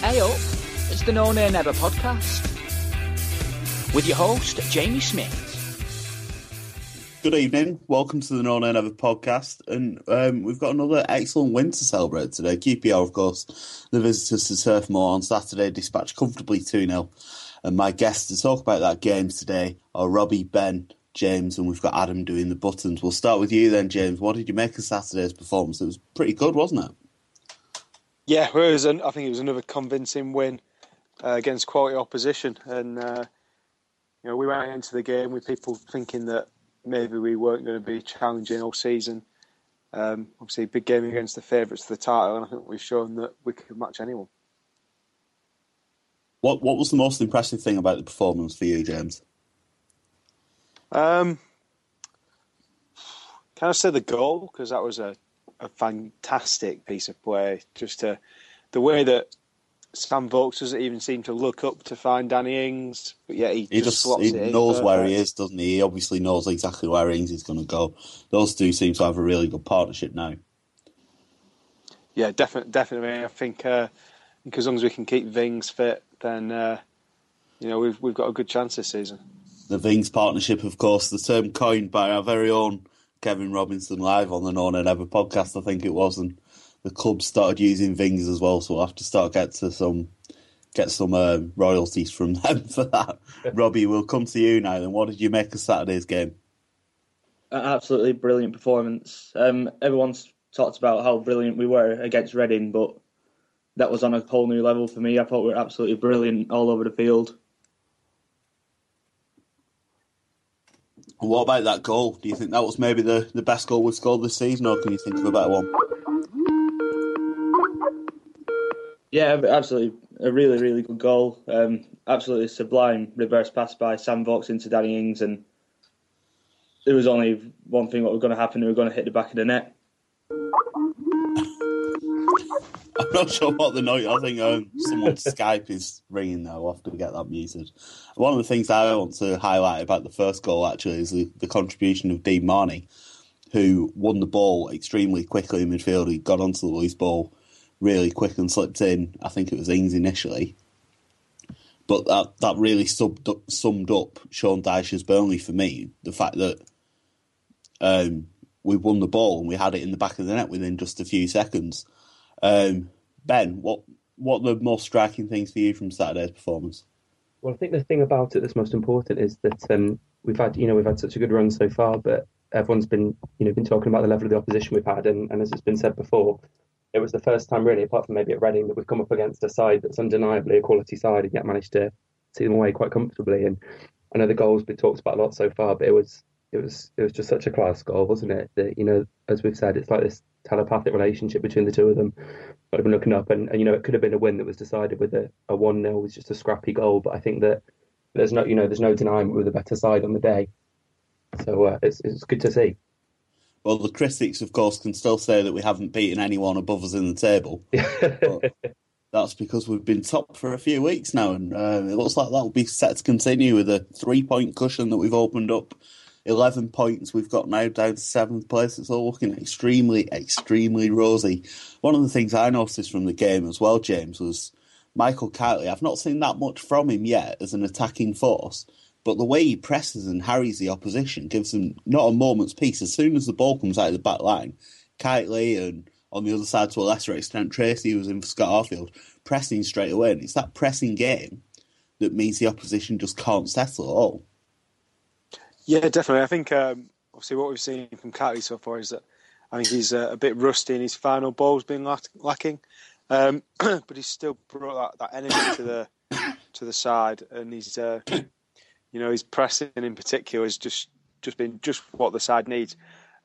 Hey up, it's the No Nay Never podcast with your host, Jamie Smith. Good evening. Welcome to the No Nay Never podcast. And um, we've got another excellent win to celebrate today. QPR, of course, the visitors to Turf Moor on Saturday dispatched comfortably 2 0. And my guests to talk about that game today are Robbie, Ben, James, and we've got Adam doing the buttons. We'll start with you then, James. What did you make of Saturday's performance? It was pretty good, wasn't it? Yeah, well, it was an, I think it was another convincing win uh, against quality opposition, and uh, you know we went into the game with people thinking that maybe we weren't going to be challenging all season. Um, obviously, big game against the favourites for the title, and I think we've shown that we can match anyone. What What was the most impressive thing about the performance for you, James? Um, can I say the goal because that was a, a fantastic piece of play. Just to, the way that Sam Vokes doesn't even seem to look up to find Danny Ings, but yeah, he, He just, just slots he it in knows where he is, doesn't he? He obviously knows exactly where Ings is going to go. Those two seem to have a really good partnership now. Yeah, definitely, definitely. I think, uh, I think as long as we can keep Vings fit, then uh, you know we've we've got a good chance this season. the Vings partnership, of course, the term coined by our very own Kevin Robinson live on the No Nay Never podcast, I think it was, and the club started using Vings as well, so we'll have to start get to some get some um, royalties from them for that. Robbie, we'll come to you now. Then, what did you make of Saturday's game? Absolutely brilliant performance. Um, everyone's talked about how brilliant we were against Reading, but that was on a whole new level for me. I thought we were absolutely brilliant all over the field. What about that goal? Do you think that was maybe the, the best goal we've scored this season, or can you think of a better one? Yeah, absolutely, a really, really good goal. Um, absolutely sublime reverse pass by Sam Vokes into Danny Ings, and there was only one thing what was going to happen: we were going to hit the back of the net. I'm not sure what the note. I think um, someone's Skype is ringing now. We'll have to get that muted. One of the things I want to highlight about the first goal actually is the, the contribution of Dean Marney, who won the ball extremely quickly in midfield. He got onto the loose ball really quick and slipped in. I think it was Ings initially. But that, that really subbed up, summed up Sean Dyche's Burnley for me. The fact that um, we won the ball and we had it in the back of the net within just a few seconds. Um, ben, what what are the most striking things for you from Saturday's performance? Well, I think the thing about it that's most important is that um, we've had, you know, we've had such a good run so far, but everyone's been, you know, been talking about the level of the opposition we've had, and, and as it's been said before, it was the first time really, apart from maybe at Reading, that we've come up against a side that's undeniably a quality side, and yet managed to see them away quite comfortably. And I know the goals been talked about a lot so far, but it was, it was, it was just such a class goal, wasn't it? That you know, as we've said, it's like this telepathic relationship between the two of them. I've been looking up, and, and you know, it could have been a win that was decided with a, a one 0 was just a scrappy goal, but I think that there's no, you know, there's no denying we were the better side on the day. So uh, it's it's good to see. Well, the critics, of course, can still say that we haven't beaten anyone above us in the table. that's because we've been top for a few weeks now, and uh, it looks like that will be set to continue with a three point cushion that we've opened up 11 points we've got now down to seventh place. It's all looking extremely, extremely rosy. One of the things I noticed from the game as well, James, was Michael Kightly. I've not seen that much from him yet as an attacking force, but the way he presses and harries the opposition gives them not a moment's peace. As soon as the ball comes out of the back line, Kightly and on the other side to a lesser extent Treacy, was in for Scott Arfield, pressing straight away. And it's that pressing game that means the opposition just can't settle at all. Yeah, definitely. I think um, obviously what we've seen from Kightly so far is that I think he's uh, a bit rusty and his final ball's been lack- lacking, um, but he's still brought that, that energy to the to the side, and he's uh, you know his pressing in particular has just just been just what the side needs.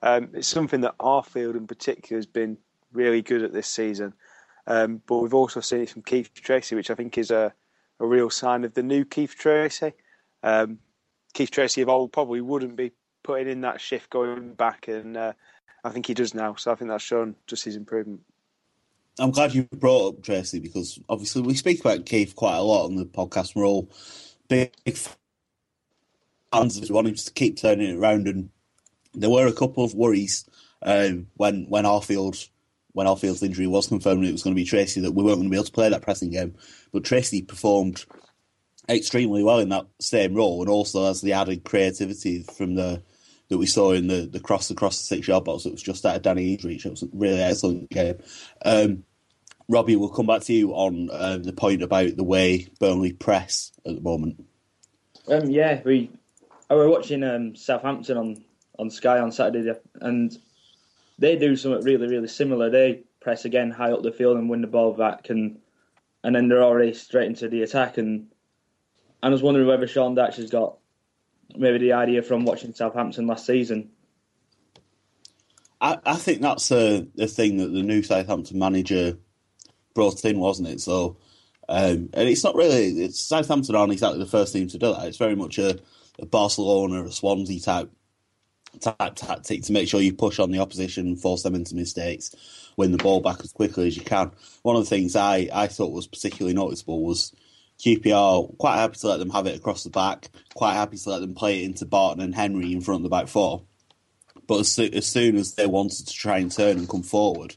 Um, it's something that Arfield in particular has been really good at this season, um, but we've also seen it from Keith Treacy, which I think is a a real sign of the new Keith Treacy. Um, Keith Treacy of old probably wouldn't be putting in that shift going back, and uh, I think he does now. So I think that's shown just his improvement. I'm glad you brought up Treacy because obviously we speak about Keith quite a lot on the podcast. We're all big fans of wanting to keep turning it around, and there were a couple of worries um, when when Arfield when Arfield's injury was confirmed it was going to be Treacy that we weren't going to be able to play that pressing game. But Treacy performed extremely well in that same role, and also as the added creativity from the that we saw in the, the cross across the six yard box. It was just out of Danny Eadreach. It was a really excellent game. Um, Robbie, we'll come back to you on um, the point about the way Burnley press at the moment. Um, yeah, we I were watching um, Southampton on, on Sky on Saturday, and they do something really really similar. They press again high up the field and win the ball back, and and then they're already straight into the attack. And I was wondering whether Sean Dyche has got maybe the idea from watching Southampton last season. I, I think that's a, a thing that the new Southampton manager brought in, wasn't it? So, um, and it's not really it's Southampton aren't exactly the first team to do that. It's very much a, a Barcelona, a Swansea type type tactic to make sure you push on the opposition, force them into mistakes, win the ball back as quickly as you can. One of the things I, I thought was particularly noticeable was QPR quite happy to let them have it across the back, quite happy to let them play it into Barton and Henry in front of the back four. But as, so, as soon as they wanted to try and turn and come forward,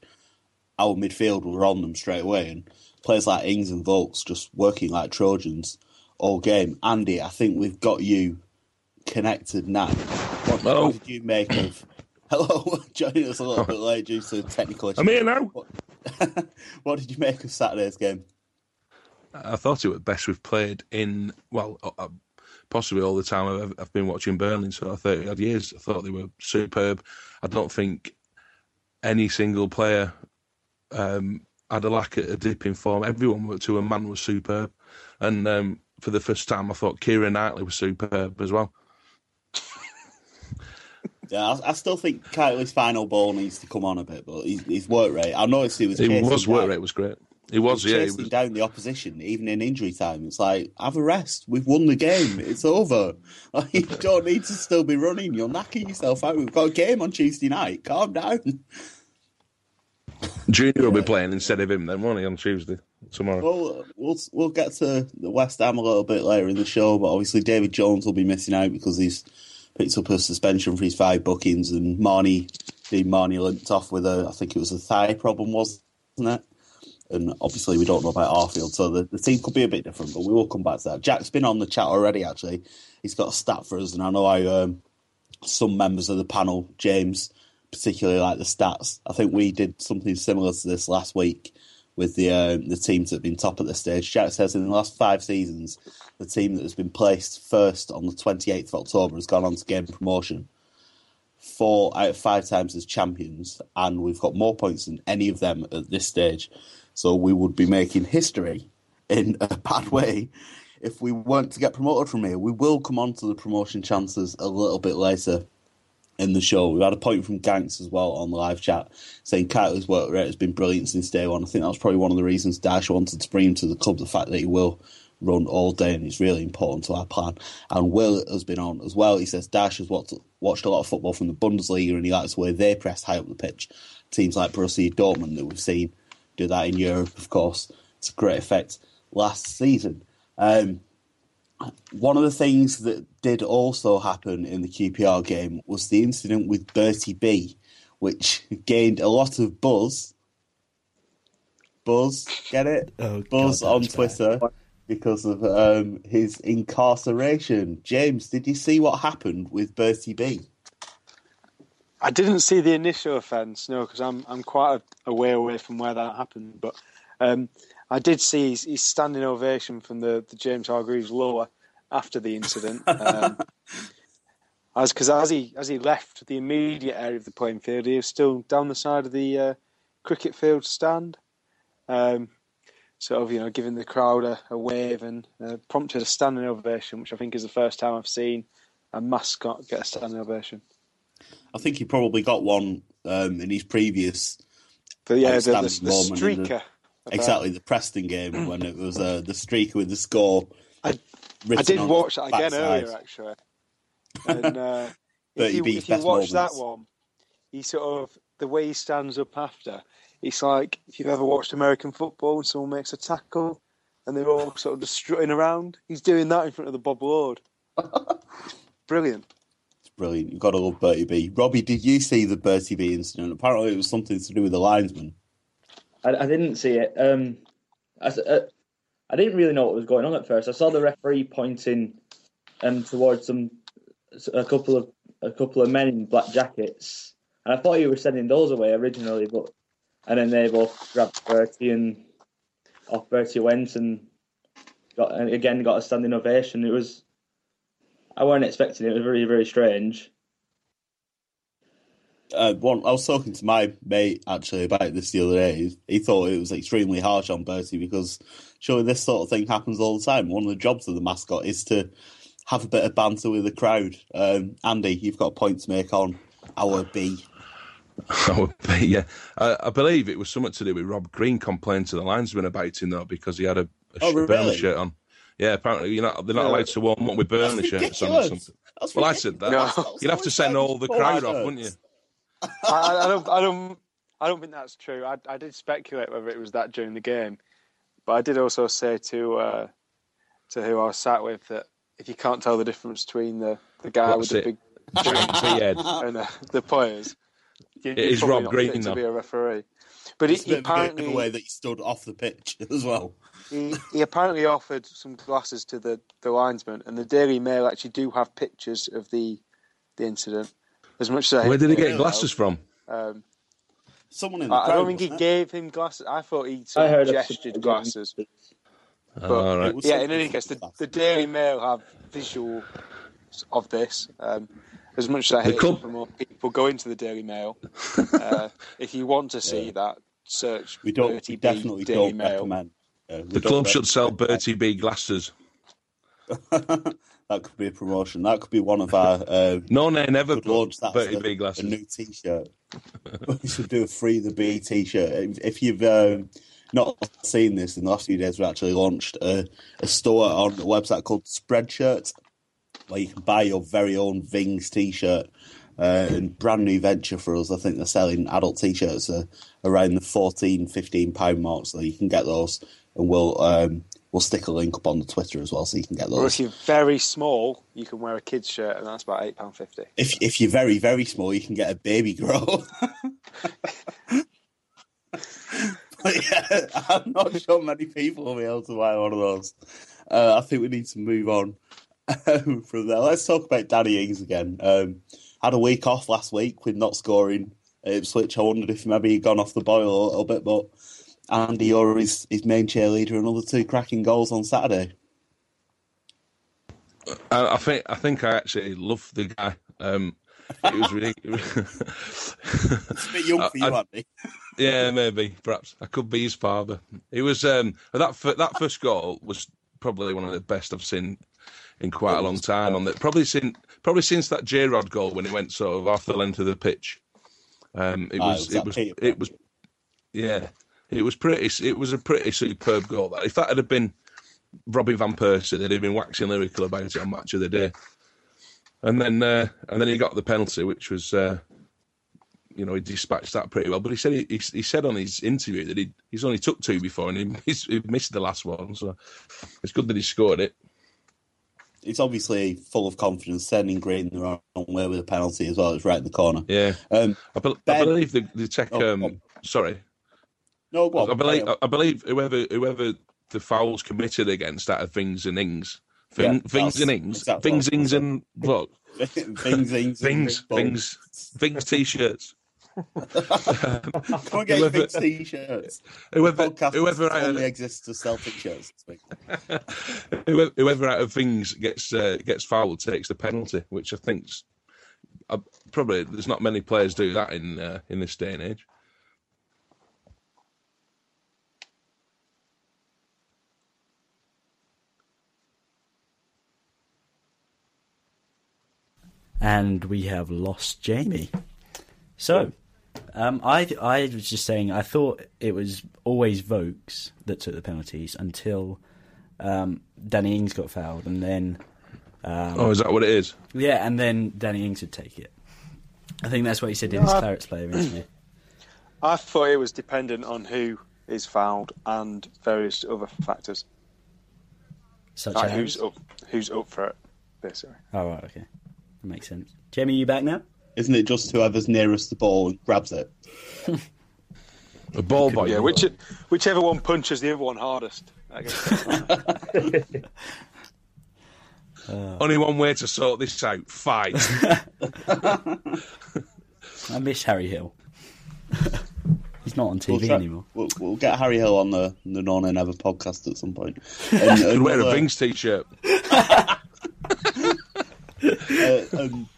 our midfield were on them straight away. And players like Ings and Vokes just working like Trojans all game. Andy, I think we've got you connected now. What, what did you make of? Hello, joining us a little bit late due to technical issues. I'm here now. What, what did you make of Saturday's game? I thought it was best we've played in well, uh, possibly all the time I've, I've been watching Burnley. So thirty odd years, I thought they were superb. I don't think any single player um, had a lack of a dip in form. Everyone to a man was superb, and um, for the first time, I thought Kieran Knightley was superb as well. Yeah, I, I, still think Kightly's final ball needs to come on a bit, but his, his work rate. I noticed he was. Was work rate was great. He was, yeah. Chasing he was... down the opposition, even in injury time. It's like, have a rest. We've won the game. It's over. Like, you don't need to still be running. You're knocking yourself out. We've got a game on Tuesday night. Calm down. Junior will be playing instead of him then, won't he, on Tuesday tomorrow? Well, we'll we'll get to the West Ham a little bit later in the show, but obviously David Jones will be missing out because he's picked up a suspension for his five bookings, and Marney, Dean Marney limped off with a, I think it was a thigh problem, wasn't it? And obviously, we don't know about Arfield, so the, the team could be a bit different, but we will come back to that. Jack's been on the chat already, actually. He's got a stat for us, and I know I, um, some members of the panel, James, particularly like the stats. I think we did something similar to this last week with the um, the teams that have been top at this stage. Jack says in the last five seasons, the team that has been placed first on the 28th of October has gone on to gain promotion four out of five times as champions, and we've got more points than any of them at this stage. So we would be making history in a bad way if we weren't to get promoted from here. We will come on to the promotion chances a little bit later in the show. We had a point from Ganks as well on the live chat saying Kightly's work rate has been brilliant since day one. I think that was probably one of the reasons Dash wanted to bring him to the club, the fact that he will run all day and it's really important to our plan. And Will has been on as well. He says Dash has watched, watched a lot of football from the Bundesliga and he likes the way they press high up the pitch. Teams like Borussia Dortmund that we've seen do that in Europe, of course, to great effect last season. Um, One of the things that did also happen in the QPR game was the incident with Bertie Bee, which gained a lot of buzz. Buzz, get it? Oh, buzz God, on Twitter because of um, his incarceration. James, did you see what happened with Bertie Bee? I didn't see the initial offence, no, because I'm I'm quite a, a way away from where that happened. But um, I did see his, his standing ovation from the, the James Hargreaves lower after the incident. Um, as because as he as he left the immediate area of the playing field, he was still down the side of the uh, cricket field stand, um, sort of you know giving the crowd a, a wave and uh, prompted a standing ovation, which I think is the first time I've seen a mascot get a standing ovation. I think he probably got one um, in his previous yeah, the, the, the moment streaker. the- exactly the Preston game when it was uh, the streaker with the score. I, I did watch that again backside. earlier, actually. And uh, if you, if you watch that one, he sort of the way he stands up after. It's like if you've ever watched American football and someone makes a tackle and they're all sort of just strutting around. He's doing that in front of the Bob Lord. Brilliant. Brilliant. You've got to love Bertie Bee. Robbie, did you see the Bertie B incident? Apparently, it was something to do with the linesman. I, I didn't see it. Um, I, s- uh, I didn't really know what was going on at first. I saw the referee pointing um, towards some a couple of a couple of men in black jackets, and I thought he was sending those away originally, but and then they both grabbed Bertie and off Bertie went and got and again got a standing ovation. It was I weren't expecting it. It was very very strange. Uh, one, I was talking to my mate actually about this the other day. He, he thought it was extremely harsh on Bertie because surely this sort of thing happens all the time. One of the jobs of the mascot is to have a bit of banter with the crowd. Um, Andy, you've got a point to make on our B. I would be, yeah. I, I believe it was something to do with Rob Green complaining to the linesman about him though because he had a, a Oh, really? Shirt on. Yeah, apparently you're not, they're not Yeah. allowed to warm up with Burnley That's shirts on or something. That's well, I said that. ridiculous. You'd have to send all the crowd off, wouldn't you? I, I don't, I don't, I don't think that's true. I, I did speculate whether it was that during the game, but I did also say to uh, to who I was sat with that if you can't tell the difference between the, the guy What's with the it? big Big head. and uh, the players, you, It you're is Rob not Green, to be a referee. But he, It's a he bit of a apparently giveaway that he stood off the pitch as well. he, he apparently offered some glasses to the, the linesman, and the Daily Mail actually do have pictures of the the incident. As much as I Where did he get to glasses from? Um, Someone in the I, I don't think he wasn't it? gave him glasses. I thought he I sort of heard gestured glasses. But, Oh, all right. Yeah, in any case, the, the. Daily Mail have visual of this. Um, as much as I The hate club- to promote people go into the Daily Mail, uh, if you want to see that, search We don't. Bertie We definitely Daily don't Mail. recommend. uh, The club should sell Bertie Bee glasses. that could be a promotion. That could be one of our. Uh, No, they never could launch that Bertie a, B a glasses. A new T-shirt. we should do a free the B T-shirt. If, if you've um, not seen this in the last few days, we actually launched a, a store on a website called Spreadshirt, where you can buy your very own Vings T-shirt. Uh, and brand new venture for us. I think they're selling adult T-shirts uh, around the 14 15 pound mark, so you can get those. And we'll um, we'll stick a link up on the Twitter as well, so you can get those. if you're very small, you can wear a kid's shirt, and that's about eight pound fifty. If if you're very very small, you can get a baby grow. but yeah, I'm not sure many people will be able to buy one of those. Uh, I think we need to move on um, from there. Let's talk about Danny Ings again. Um, had a week off last week with not scoring Ipswich. I wondered if maybe he'd gone off the boil a little bit, but Andy, you're his, his main cheerleader. Another two cracking goals on Saturday. I, I think I think I actually love the guy. Um, it was ridiculous. It's a bit young for you, I- Andy. Yeah, maybe, perhaps I could be his father. It was um, that that first goal was probably one of the best I've seen in quite a long time. On that, probably since probably since that J Rod goal when he went sort of off the length of the pitch. Um, it Ah, was it was it was it was yeah, it was pretty. It was a pretty superb goal. That if that had been Robbie van Persie, they'd have been waxing lyrical about it on Match of the Day. And then uh, and then he got the penalty, which was. Uh, you know, he dispatched that pretty well. But he said he, he, he said on his interview that he, he's only took two before and he, he's, he missed the last one. So it's good that he scored it. It's obviously full of confidence, sending Green the wrong way with a penalty as well. It's right in the corner. Yeah, um, I, be- Ben- I believe the, the tech. Oh, um, sorry, No, on, I believe. I believe whoever whoever the fouls committed against out of Things and Ings, Yeah, Things and Ings, exactly Things Ings and look, Things, Ings, Things, Things, Things t-shirts. Come and get your Whoever- big t-shirts. Whoever, whoever out only of, exists to Celtic shirts. whoever, whoever out of Things gets uh, gets fouled takes the penalty, which I think's uh, probably there's not many players do that in uh, in this day and age. and we have lost Jamie. So, um, I I was just saying I thought it was always Vokes that took the penalties until um, Danny Ings got fouled, and then um, Oh, is that what it is? Yeah, and then Danny Ings would take it. I think that's what he said in his Yeah. Clarets player interview. I thought it was dependent on who is fouled and various other factors. Such like as who's up, who's up for it, basically. Oh right, okay, that makes sense. Jamie, you back now? Isn't it just whoever's nearest the ball grabs it? A ball boy. Yeah, which, whichever one punches the other one hardest. I guess. Only one way to sort this out: fight. I miss Harry Hill. He's not on TV We'll, try- anymore. we'll, we'll get Harry Hill on the the No Nay Never podcast at some point. Could wear a another- Vings t-shirt. uh, um,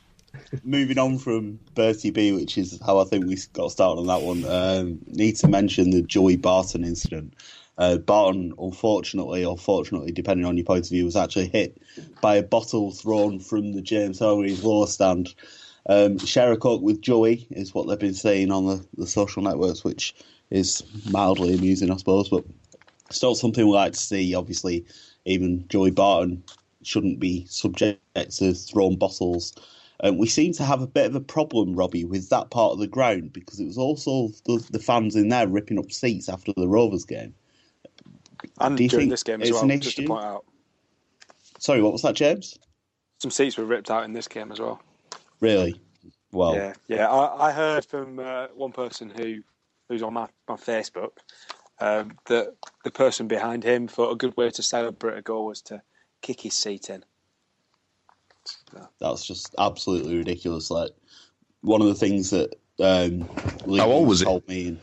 moving on from Bertie Bee, which is how I think we got started on that one, um, need to mention the Joey Barton incident. Uh, Barton, unfortunately, or fortunately, depending on your point of view, was actually hit by a bottle thrown from the James Hargreaves law stand. Um, share a coke with Joey is what they've been saying on the, the social networks, which is mildly amusing, I suppose, but still something we like to see. Obviously, even Joey Barton shouldn't be subject to thrown bottles. Um, we seem to have a bit of a problem, Robbie, with that part of the ground because it was also the, the fans in there ripping up seats after the Rovers game. And Do you during think this game as well, just to point out. Sorry, what was that, James? Some seats were ripped out in this game as well. Really? Well, Yeah, yeah. I, I heard from uh, one person who who's on my, my Facebook um, that the person behind him thought a good way to celebrate a goal was to kick his seat in. That's just absolutely ridiculous. Like one of the things that um, Lee How old was he? told me.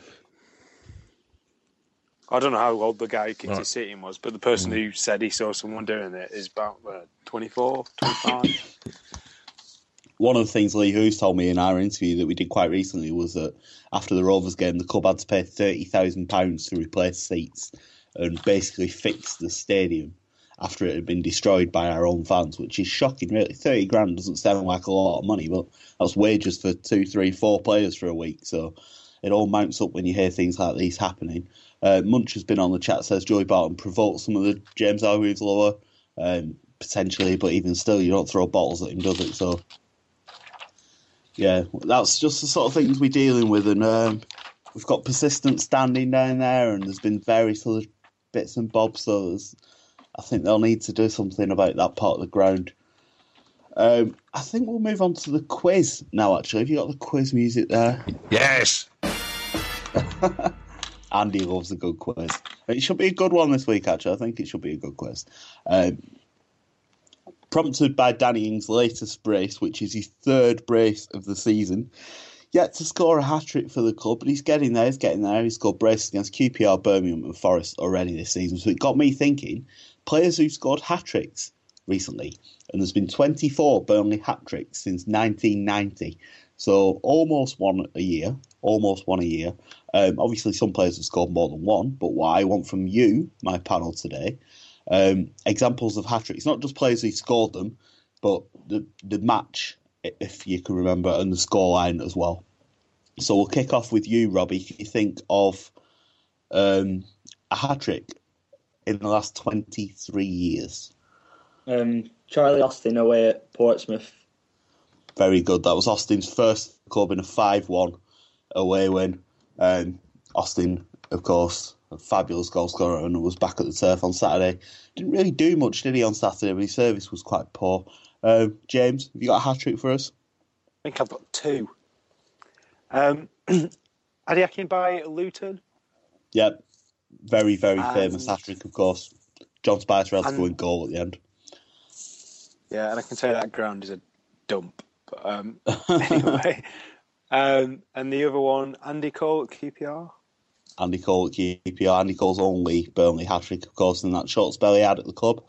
I don't know how old the guy who kicked Right. his seat in was, but the person who said he saw someone doing it is about uh, 24, 25. one of the things Lee Hoos told me in our interview that we did quite recently was that after the Rovers game, the club had to pay thirty thousand pounds to replace seats and basically fix the stadium after it had been destroyed by our own fans, which is shocking. Really, thirty grand doesn't sound like a lot of money, but that's wages for two, three, four players for a week. So it all mounts up when you hear things like these happening. Uh, Munch has been on the chat. Says Joey Barton provoked some of the James Hargreaves lower um, potentially, but even still, you don't throw bottles at him, does it? So yeah, that's just the sort of things we're dealing with, and um, we've got persistent standing down there, and there's been various other bits and bobs. So there's, I think they'll need to do something about that part of the ground. Um, I think we'll move on to the quiz now. Actually, have you got the quiz music there? Yes. Andy loves a good quiz. It should be a good one this week. Actually, I think it should be a good quiz. Um, prompted by Danny Ings' latest brace, which is his third brace of the season. Yet to score a hat trick for the club, but he's getting there. He's getting there. He's scored braces against QPR, Birmingham, and Forest already this season. So it got me thinking: players who've scored hat tricks recently, and there's been 24 Burnley hat tricks since 1990. So almost one a year, almost one a year. Um, obviously, some players have scored more than one, but what I want from you, my panel today, um, examples of hat tricks, not just players who scored them, but the the match, if you can remember, and the scoreline as well. So we'll kick off with you, Robbie. Can you think of um, a hat trick in the last 23 years? Um, Charlie Austin away at Portsmouth. Very good. That was Austin's first club in a 5 1 away win. Um, Austin of course, a fabulous goal scorer and was back at the turf on Saturday. Didn't really do much, did he, on Saturday? But his service was quite poor. Uh, James, have you got a hat trick for us? I think I've got two. Um, Ade Akinbiyi at Luton. Yep. Very, very And- famous hat trick, of course. John Spicer had to go in goal at the end. Yeah, and I can tell you that ground is a dump. But um, anyway, um, and the other one, Andy Cole at QPR. Andy Cole at QPR. Andy Cole's only Burnley hat trick, of course, in that short spell he had at the club.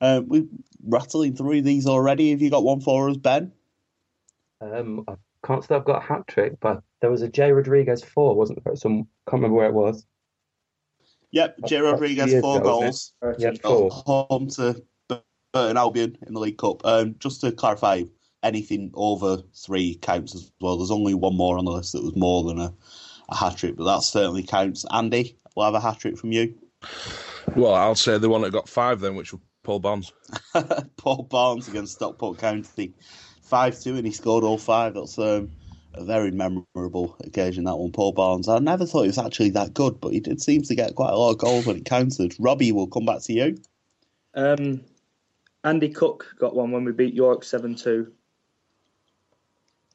Uh, we're rattling through these already. Have you got one for us, Ben? Um, I can't say I've got a hat trick, but there was a Jay Rodriguez four, wasn't there? Some can't remember where it was. Yep, Jay That's Rodriguez, years four ago, goals. it? Yeah, four. Home to Burton Albion in the League Cup. Um, just to clarify, anything over three counts as well. There's only one more on the list that was more than a, a hat trick, but that certainly counts. Andy, we'll have a hat trick from you. Well, I'll say the one that got five then, which was Paul Barnes. Paul Barnes against Stockport County, five two, and he scored all five. That's um, a very memorable occasion. That one, Paul Barnes. I never thought he was actually that good, but he did seem to get quite a lot of goals when it counted. Robbie, we'll come back to you. Um, Andy Cooke got one when we beat York 7 2.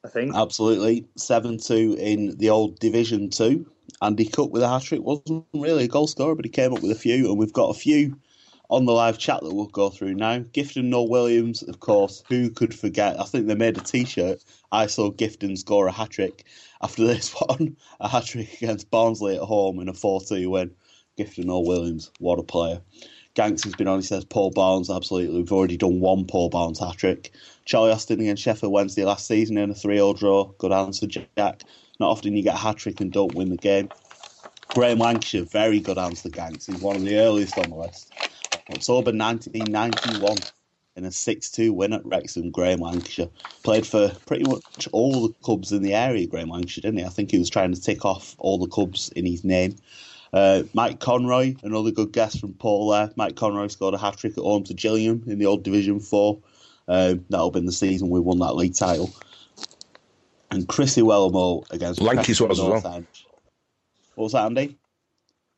I think. Absolutely, seven two in the old Division Two. Andy Cooke with a hat trick wasn't really a goal scorer, but he came up with a few, and we've got a few on the live chat that we'll go through now. Gifton Noel Williams, of course, who could forget? I think they made a T-shirt. I saw Gifton score a hat trick after this one, a hat trick against Barnsley at home in a four-two win. Gifton Noel Williams, what a player! Ganks has been on. He says Paul Barnes, absolutely. We've already done one Paul Barnes hat trick. Charlie Austin against Sheffield Wednesday last season in a 3 0 draw. Good answer, Jack. Not often you get a hat trick and don't win the game. Graham Lancashire, very good answer, Ganks. He's one of the earliest on the list. October 1991 in a 6 2 win at Wrexham, Graham Lancashire. Played for pretty much all the clubs in the area, Graham Lancashire, didn't he? I think he was trying to tick off all the clubs in his name. Uh, Mike Conroy, another good guess from Paul there. Mike Conroy scored a hat trick at home to Gillingham in the old Division 4. Um, that'll be in the season we won that league title. And Chrissy Wellamo against Lankies was as well. What was that, Andy?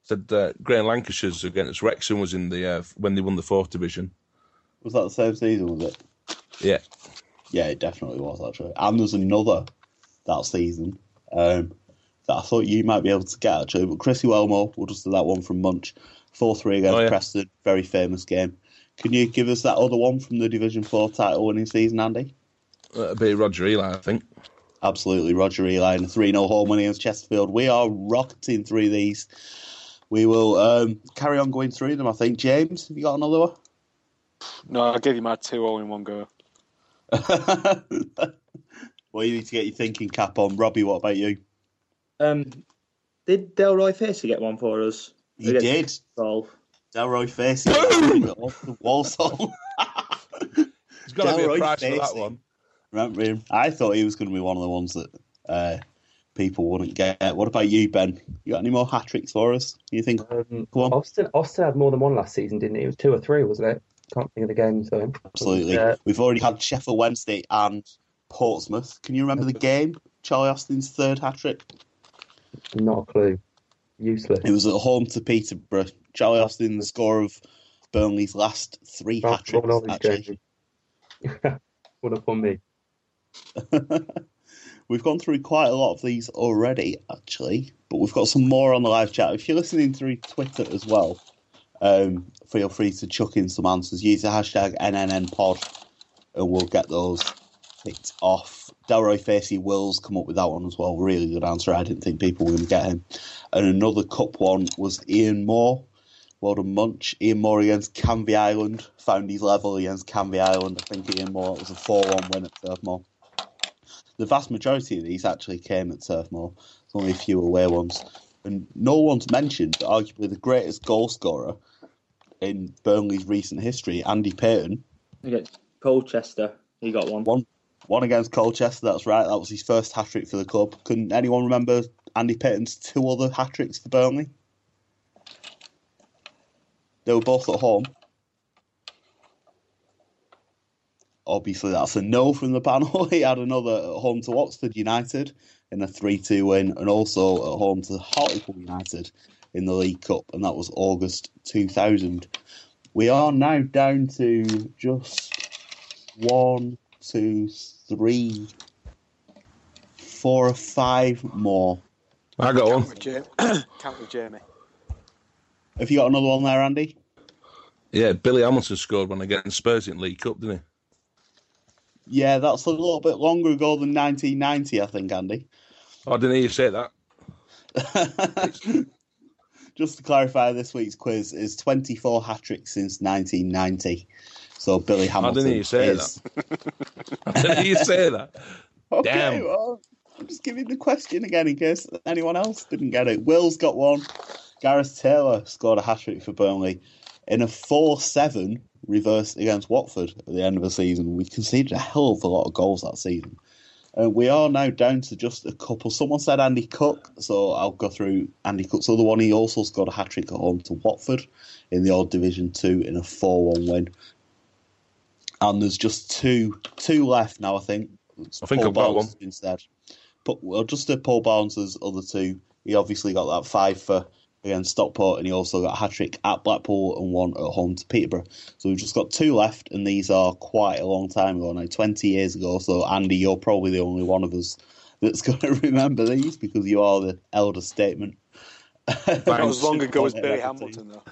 Said uh, Graham Lancashire's against Wrexham was in the uh, when they won the fourth division. Was that the same season, was it? Yeah, Yeah, it definitely was, actually. And there's another that season um, that I thought you might be able to get, actually. But Chrissy Wellmore, we'll just do that one from Munch. 4 3 against Oh, yeah. Preston. Very famous game. Can you give us that other one from the Division 4 title winning season, Andy? that'd be Roger Eli, I think. Absolutely. Roger Eli and a 3 0 home win against Chesterfield. We are rocketing through these. We will um, carry on going through them, I think. James, have you got another one? No, I'll give you my two all in one go. well, you need to get your thinking cap on. Robbie, what about you? Um, did Delroy Facey get one for us? He Against did. Walsall? Delroy Facey. off the Walsall. There's got to be a Delroy price for that one. Remember him? I thought he was going to be one of the ones that uh, people wouldn't get. What about you, Ben? You got any more hat tricks for us? You think? Um, Go on. Austin Austin had more than one last season, didn't he? It was two or three, wasn't it? Can't think of the games though. Absolutely. Uh, We've already had Sheffield Wednesday and Portsmouth. Can you remember the game? Charlie Austin's third hat trick. not a clue. Useless. It was at home to Peterborough. Charlie Austin, the score of Burnley's last three hat tricks. all these Actually. One up on me. We've gone through quite a lot of these already, actually, but we've got some more on the live chat. If you're listening through Twitter as well, um, feel free to chuck in some answers. Use the hashtag NNNPod and we'll get those picked off. Delroy Facey Wills come up with that one as well. Really good answer. I didn't think people were going to get him. And another cup one was Ian Moore. Well done, Munch. Ian Moore against Canvey Island. Found his level against Canvey Island. I think Ian Moore, was a 4 1 win at Turf Moor. The vast majority of these actually came at Turf Moor. There's only a few away ones. And no one's mentioned arguably the greatest goal scorer in Burnley's recent history, Andy Payton. Against Colchester, he got one. One one against Colchester, that's right. That was his first hat trick for the club. Couldn't anyone remember Andy Payton's two other hat tricks for Burnley? They were both at home. Obviously, that's a no from the panel. he had another at home to Oxford United in a 3 2 win, and also at home to Hartlepool United in the League Cup, and that was August 2000. We are now down to just one, two, three, four or five more. I got one. Count with Jamie. Count with Jamie. Have you got another one there, Andy? Yeah, Billy Hamilton scored one against Spurs in League Cup, didn't he? Yeah, that's a little bit longer ago than 1990, I think, Andy. Oh, I didn't hear you say that. Just to clarify, this week's quiz is 24 hat tricks since 1990. So Billy Hamilton. I didn't hear you say is... that. I didn't hear you say that. Okay, Damn. well, I'm just giving the question again in case anyone else didn't get it. Will's got one. Gareth Taylor scored a hat trick for Burnley in a 4 7 reverse against Watford at the end of the season. We conceded a hell of a lot of goals that season. And we are now down to just a couple. Someone said Andy Cooke, so I'll go through Andy Cooke's other one. He also scored a hat trick at home to Watford in the old Division 2 in a 4 1 win. And there's just two two left now, I think. It's I think Paul I've got Barnes instead. But well, just to Paul Barnes' other two, he obviously got that five for against Stockport, and he also got a hat trick at Blackpool and one at home to Peterborough. So we've just got two left, and these are quite a long time ago now, 20 years ago. So, Andy, you're probably the only one of us that's going to remember these because you are the elder statement. Not was long ago as Billy Hamilton, though.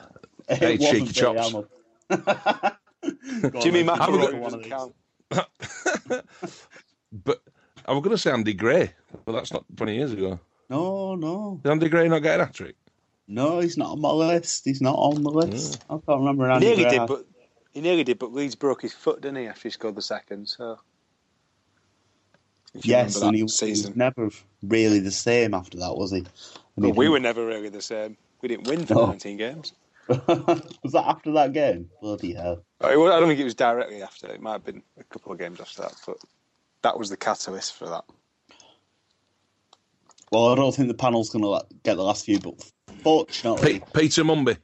It Hey, wasn't cheeky chops. Hamilton. Go on, Jimmy then. McIlroy One of count. But I was going to say Andy Gray, but that's not 20 years ago. No, no. Did Andy Gray not get a hat trick? No, he's not on my list. He's not on the list. I can't remember He nearly Gray did, but he nearly did. But Leeds broke his foot, didn't he? After he scored the second, so Yes, and he, he was never really the same after that, was he? And But he we were never really the same. We didn't win for No. 19 games. was that after that game? Bloody hell. Uh, it wa- I don't think it was directly after. It might have been a couple of games after that, but that was the catalyst for that. Well, I don't think the panel's going to get the last few, but fortunately, Pe- Peter Mumby.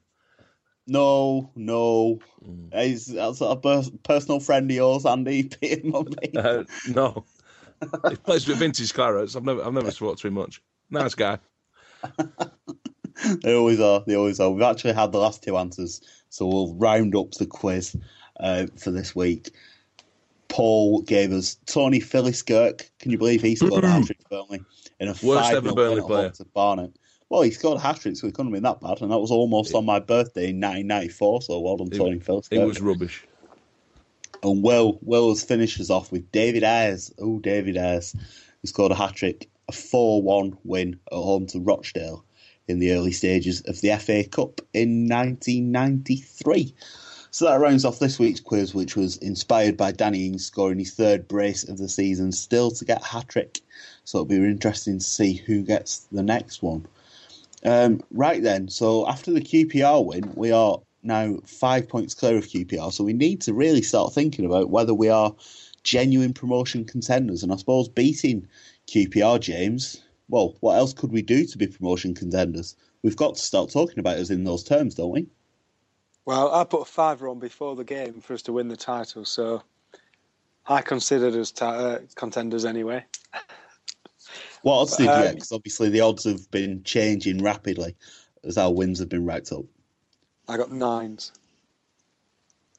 no, no. He's, that's a per- personal friend of yours, Andy, Peter Mumby. Uh, no. he plays with vintage clarets. I've never, I've never spoke to him much. Nice guy. They always are. They always are. We've actually had the last two answers, so we'll round up the quiz uh, for this week. Paul gave us Tony Philliskirk. Can you believe he scored a hat trick Burnley in a Worst 5-0 ever Burnley win at home player. to Barnet? Well, he scored a hat trick, so it couldn't have been that bad, and that was almost on my birthday in 1994. So well done, Tony Philliskirk. It was rubbish. And Will Will has finished us off with David Ayres. Oh, David Ayres, who scored a hat trick, a 4 1 win at home to Rochdale in the early stages of the FA Cup in 1993. So that rounds off this week's quiz, which was inspired by Danny Ings scoring his third brace of the season, still to get a hat trick. So it'll be interesting to see who gets the next one. Um, right then, so after the QPR win, we are now five points clear of QPR. So we need to really start thinking about whether we are genuine promotion contenders. And I suppose beating QPR, James, well, what else could we do to be promotion contenders? We've got to start talking about us in those terms, don't we? Well, I put a fiver on before the game for us to win the title, so I considered us uh, contenders anyway. What odds did you Um, get? Because obviously the odds have been changing rapidly as our wins have been racked up. I got nines.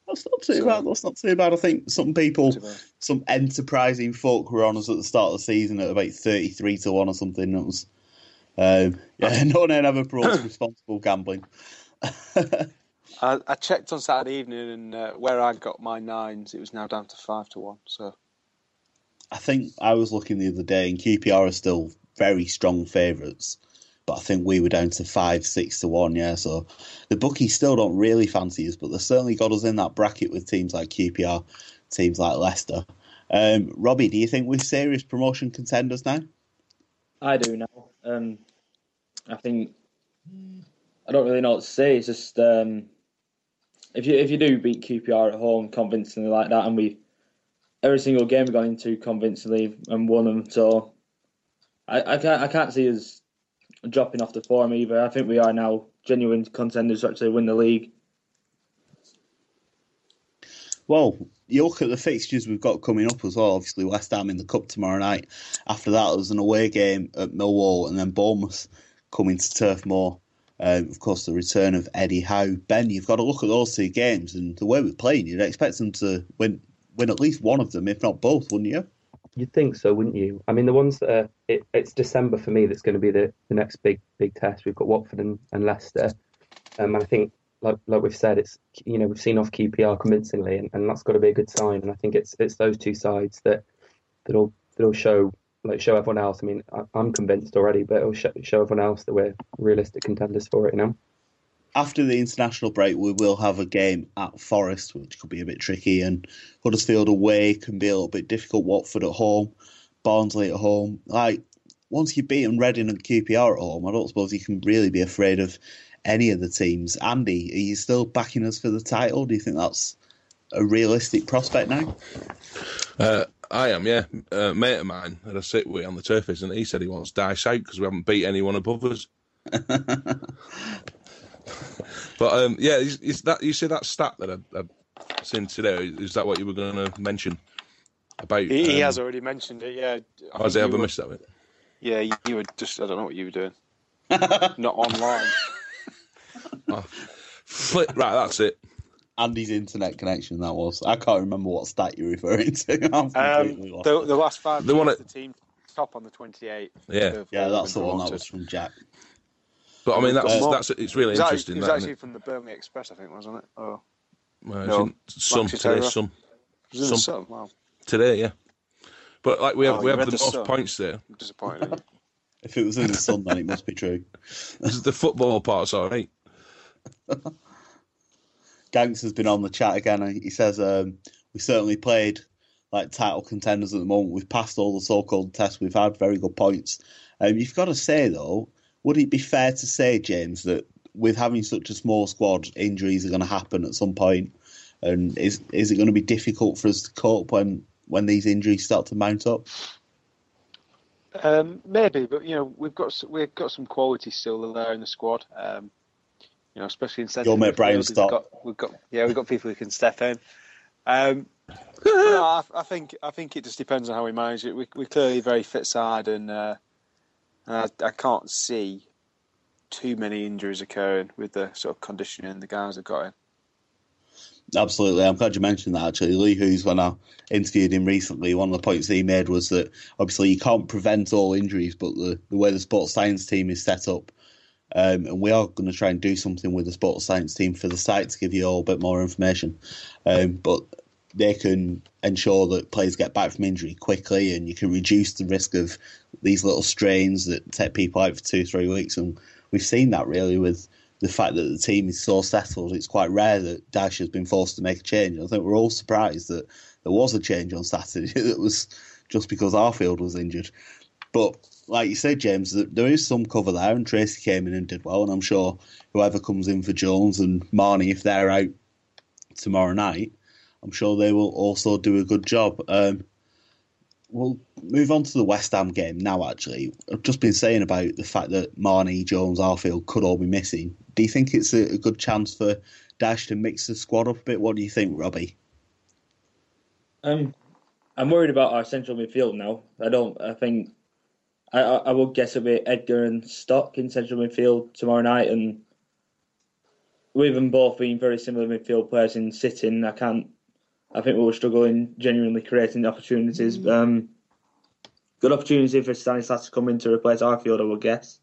That's not too bad. That's not too bad. I think some people, some enterprising folk were on us at the start of the season at about 33 to 1 or something. That was, um, yeah, no one ever brought responsible gambling. I, I checked on Saturday evening, and uh, where I got my nines, it was now down to five to one. So I think I was looking the other day, and QPR are still very strong favourites. But I think we were down to five, six to one, yeah. So the bookies still don't really fancy us, but they certainly got us in that bracket with teams like QPR, teams like Leicester. Um, Robbie, do you think we're serious promotion contenders now? I do now. Um, I think I don't really know what to say. It's just um, if you if you do beat QPR at home convincingly like that, and we every single game we've gone into convincingly and won them, so I, I can't I can't see us dropping off the form either. I think we are now genuine contenders to actually win the league. Well, you look at the fixtures we've got coming up as well. Obviously, West Ham in the Cup tomorrow night. After that, there's an away game at Millwall and then Bournemouth coming to Turf Moor Um, of course, the return of Eddie Howe. Ben, you've got to look at those two games and the way we're playing. You'd expect them to win win at least one of them, if not both, wouldn't you? You'd think so, wouldn't you? I mean, the ones that are, it, it's December for me that's going to be the, the next big big test. We've got Watford and, and Leicester, um, and I think like like we've said, it's you know we've seen off QPR convincingly, and, and that's got to be a good sign. And I think it's it's those two sides that that'll that'll show like show everyone else. I mean, I, am convinced already, but it'll show, show everyone else that we're realistic contenders for it. You know. After the international break, we will have a game at Forest, which could be a bit tricky, and Huddersfield away can be a little bit difficult. Watford at home, Barnsley at home. Like once you've beaten Reading and QPR at home, I don't suppose you can really be afraid of any of the teams. Andy, are you still backing us for the title? Do you think that's a realistic prospect now? Uh, I am, yeah. Uh, mate of mine had a sit with on the turf, and he said he wants Dyche out because we haven't beat anyone above us. but um, yeah, is, is, that you see that stat that I, have seen today? Is that what you were going to mention about? He, um, he, has already mentioned it. Yeah. I has he ever missed that bit? Yeah, you, you, were just. I don't know what you were doing. Not online. oh, flip, right, that's it. Andy's internet connection. That was. I can't remember what stat you're referring to. Um, the, the, last five. The one at the team top on the 28. Yeah, yeah, that's the one that was from Jack. But I mean, that's uh, that's it's really it interesting. Actually, it was actually from the Burnley Express, I think, wasn't it? Oh, well, no, some today, some, some, some. Wow. today, yeah. But like we have, oh, we have the, the most sun. points there. I'm disappointed. if it was in the sun, then it must be true. the football part's all right. Ganks has been on the chat again. He says um, we certainly played like title contenders at the moment. We've passed all the so-called tests. We've had very good points. Um, you've got to say though, would it be fair to say, James, that with having such a small squad, injuries are going to happen at some point, and is is it going to be difficult for us to cope when when these injuries start to mount up? Um, maybe, but you know we've got we've got some quality still there in the squad. Um, you know, especially in centre. Your mate Brian We've got, we've got, yeah, we've got people who can step in. Um, no, I, I, think I think it just depends on how we manage it. We, we're clearly a very fit side, and uh, I, I, can't see too many injuries occurring with the sort of conditioning the guys have got in. Absolutely, I'm glad you mentioned that. Actually, Lee Hoos, when I interviewed him recently, one of the points he made was that obviously you can't prevent all injuries, but the, the way the sports science team is set up, um, and we are going to try and do something with the sports science team for the site to give you all a bit more information. Um, but they can ensure that players get back from injury quickly and you can reduce the risk of these little strains that take people out for two, three weeks. And we've seen that really with the fact that the team is so settled. It's quite rare that Dyche has been forced to make a change. I think we're all surprised that there was a change on Saturday that was just because Arfield was injured. But like you said, James, there is some cover there, and Treacy came in and did well. And I'm sure whoever comes in for Jones and Marney, if they're out tomorrow night, I'm sure they will also do a good job. Um, we'll move on to the West Ham game now. Actually, I've just been saying about the fact that Marney, Jones, Arfield could all be missing. Do you think it's a, a good chance for Dyche to mix the squad up a bit? What do you think, Robbie? Um, I'm worried about our central midfield now. I don't. I think I, I would guess it'll be Edgar and Stock in central midfield tomorrow night, and with them both being very similar midfield players in sitting, I can't. I think we were struggling genuinely creating opportunities. Mm. Um, good opportunity for Stanislas to come in to replace Arfield, I would guess.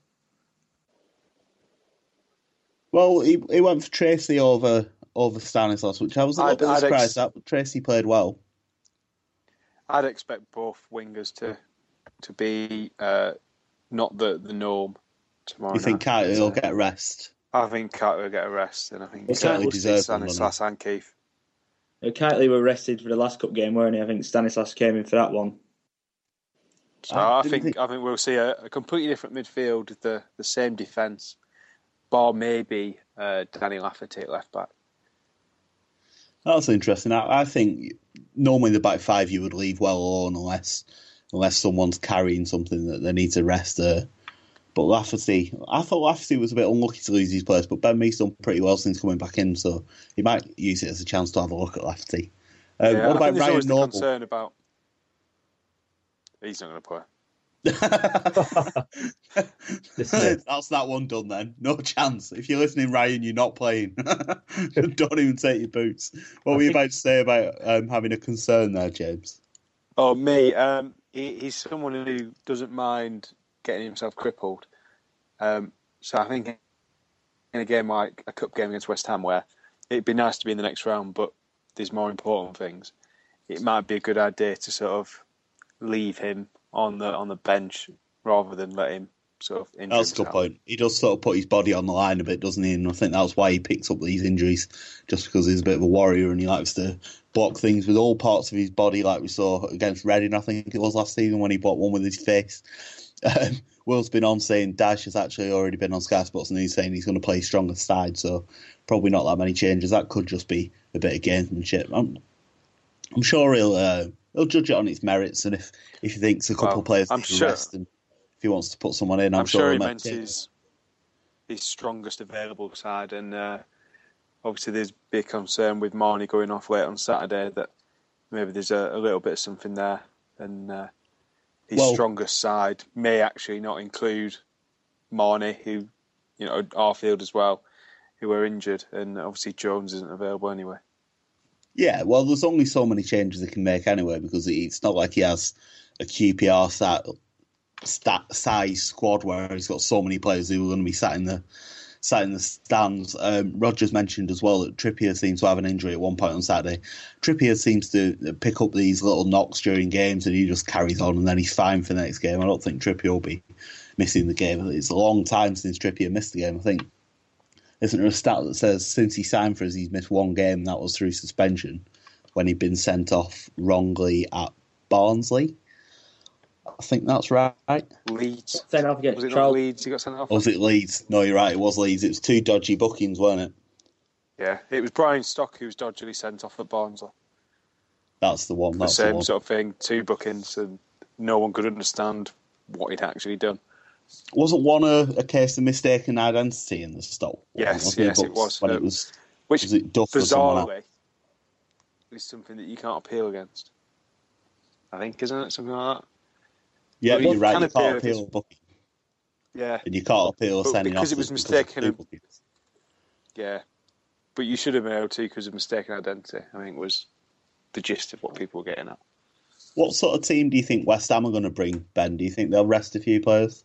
Well, he he went for Treacy over over Stanislas, which I was a little I'd, bit surprised ex- at. Treacy played well. I'd expect both wingers to to be uh, not the the norm tomorrow. You think Carter will get a rest? I think Carter will get a rest, and I think he certainly deserves Stanislas and Keith. Uh, Kightly were rested for the last cup game, weren't he? I think Stanislas came in for that one. So I, I think, think, I think we'll see a, a, completely different midfield with the, the same defence, bar maybe uh, Danny Lafferty at left back. That's interesting. I, I, think normally the back five you would leave well alone unless unless someone's carrying something that they need to rest. Uh, but Lafferty, I thought Lafferty was a bit unlucky to lose his place, but Ben Mee's done pretty well since coming back in, so he might use it as a chance to have a look at Um, yeah, what about Ryan Noble? concern about he's not going to play. That's that one done then. No chance. If you're listening, Ryan, you're not playing. Don't even take your boots. What were you about to say about um, having a concern there, James? Oh, me. Um, he, he's someone who doesn't mind getting himself crippled. Um, so I think in a game like a cup game against West Ham, where it'd be nice to be in the next round, but there's more important things. It might be a good idea to sort of leave him on the on the bench rather than let him sort of injure That's a good point. He does sort of put his body on the line a bit, doesn't he? And I think that's why he picks up these injuries, just because he's a bit of a warrior and he likes to block things with all parts of his body, like we saw against Reading, I think it was last season when he blocked one with his face. Um, Will's been on saying Dyche has actually already been on Sky Sports and he's saying he's going to play stronger side, so probably not that many changes. That could just be a bit of gamesmanship. I'm, I'm sure he'll uh, he'll judge it on its merits, and if, if he thinks a couple Well, of players I'm sure- rest and if he wants to put someone in, I'm, I'm sure he he'll meant his his strongest available side, and uh, obviously there's a big concern with Marney going off late on Saturday that maybe there's a, a little bit of something there, and uh, his Well- strongest side may actually not include Marney, who you know Arfield as well, who are injured, and obviously Jones isn't available anyway. Yeah, well, there's only so many changes he can make anyway because it's not like he has a QPR sat, stat size squad where he's got so many players who are going to be sat in the sat in the stands. Um, Rogers mentioned as well that Trippier seems to have an injury at one point on Saturday. Trippier seems to pick up these little knocks during games and he just carries on and then he's fine for the next game. I don't think Trippier will be missing the game. It's a long time since Trippier missed the game. I think isn't there a stat that says since he signed for us, he's missed one game? and That was through suspension when he'd been sent off wrongly at Barnsley. I think that's right. Leeds. Sent off against Was it not Charlton. Leeds? He got sent off. Or was it Leeds? No, you're right. It was Leeds. It was two dodgy bookings, weren't it? Yeah, it was Brian Stock who was dodgily sent off at Barnsley. That's the one. the That's the same one. sort of thing, two bookings, and no one could understand what he'd actually done. Wasn't one a, a case of mistaken identity in the stop? Yes, yes, it Books was. When Um, it was, Which, was it Duff or bizarrely, is something that you can't appeal against. I think, isn't it? Something like that. Yeah, Well, but you you're right. can You appeal can't appeal a booking, Yeah, and you can't appeal But sending because off it was mistaken two yeah. But you should have been able to because of mistaken identity. I think was the gist of what people were getting at. What sort of team do you think West Ham are going to bring, Ben? Do you think they'll rest a few players?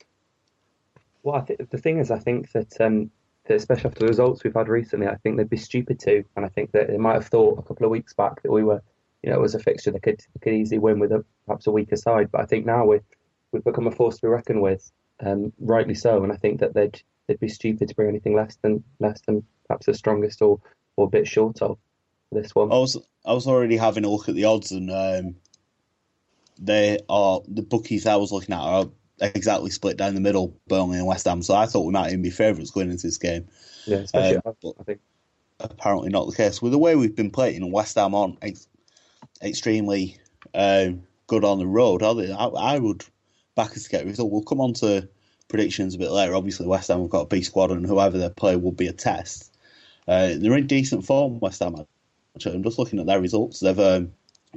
Well, I think the thing is, I think that, um, that especially after the results we've had recently, I think they'd be stupid to, and I think that they might have thought a couple of weeks back that we were, you know, it was a fixture they could they could easily win with a perhaps a weaker side. But I think now we we've become a force to be reckoned with, um, rightly so, and I think that they'd they'd be stupid to bring anything less than less than perhaps the strongest or or a bit short of this one. I was I was already having a look at the odds, and um, they are the bookies I was looking at are exactly split down the middle, Burnley and West Ham. So I thought we might even be favourites going into this game. Yeah, especially Um, I, I think. Apparently not the case. With the way we've been playing, West Ham on ex- extremely um, good on the road, Are I, I would back a result. We'll come on to predictions a bit later. Obviously, West Ham have got a B squad, and whoever they play will be a test. Uh, they're in decent form, West Ham. Actually, I'm just looking at their results. They've um,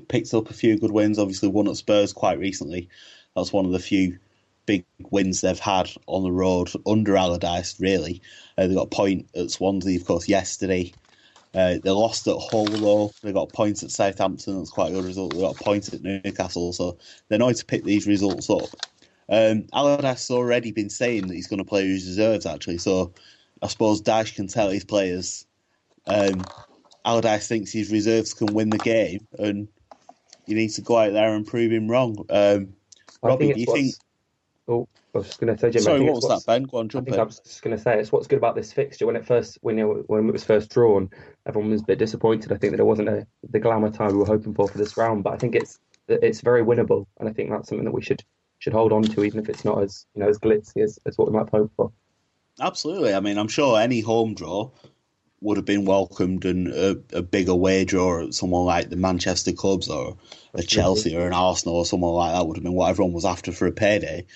picked up a few good wins. Obviously, won at Spurs quite recently. That's one of the few big wins they've had on the road under Allardyce, really. Uh, they got a point at Swansea, of course, yesterday. Uh, they lost at Hull, though. They got points at Southampton. That's quite a good result. They got a point at Newcastle. So they're how to pick these results up. Um, Allardyce has already been saying that he's going to play his reserves, actually. So I suppose Dyche can tell his players um, Allardyce thinks his reserves can win the game, and you need to go out there and prove him wrong. Um, Robbie, do you think? Oh, I was just going to say, Jim. Sorry, what it's was that, Ben? Go on, I think in. I was just going to say it's what's good about this fixture. When it first, when, you know, when it was first drawn, everyone was a bit disappointed. I think that it wasn't a, the glamour time we were hoping for for this round, but I think it's it's very winnable, and I think that's something that we should should hold on to, even if it's not as you know as glitzy as, as what we might hope for. Absolutely. I mean, I'm sure any home draw would have been welcomed, and a, a big away draw at someone like the Manchester clubs or a Chelsea or an Arsenal or someone like that would have been what everyone was after for a payday.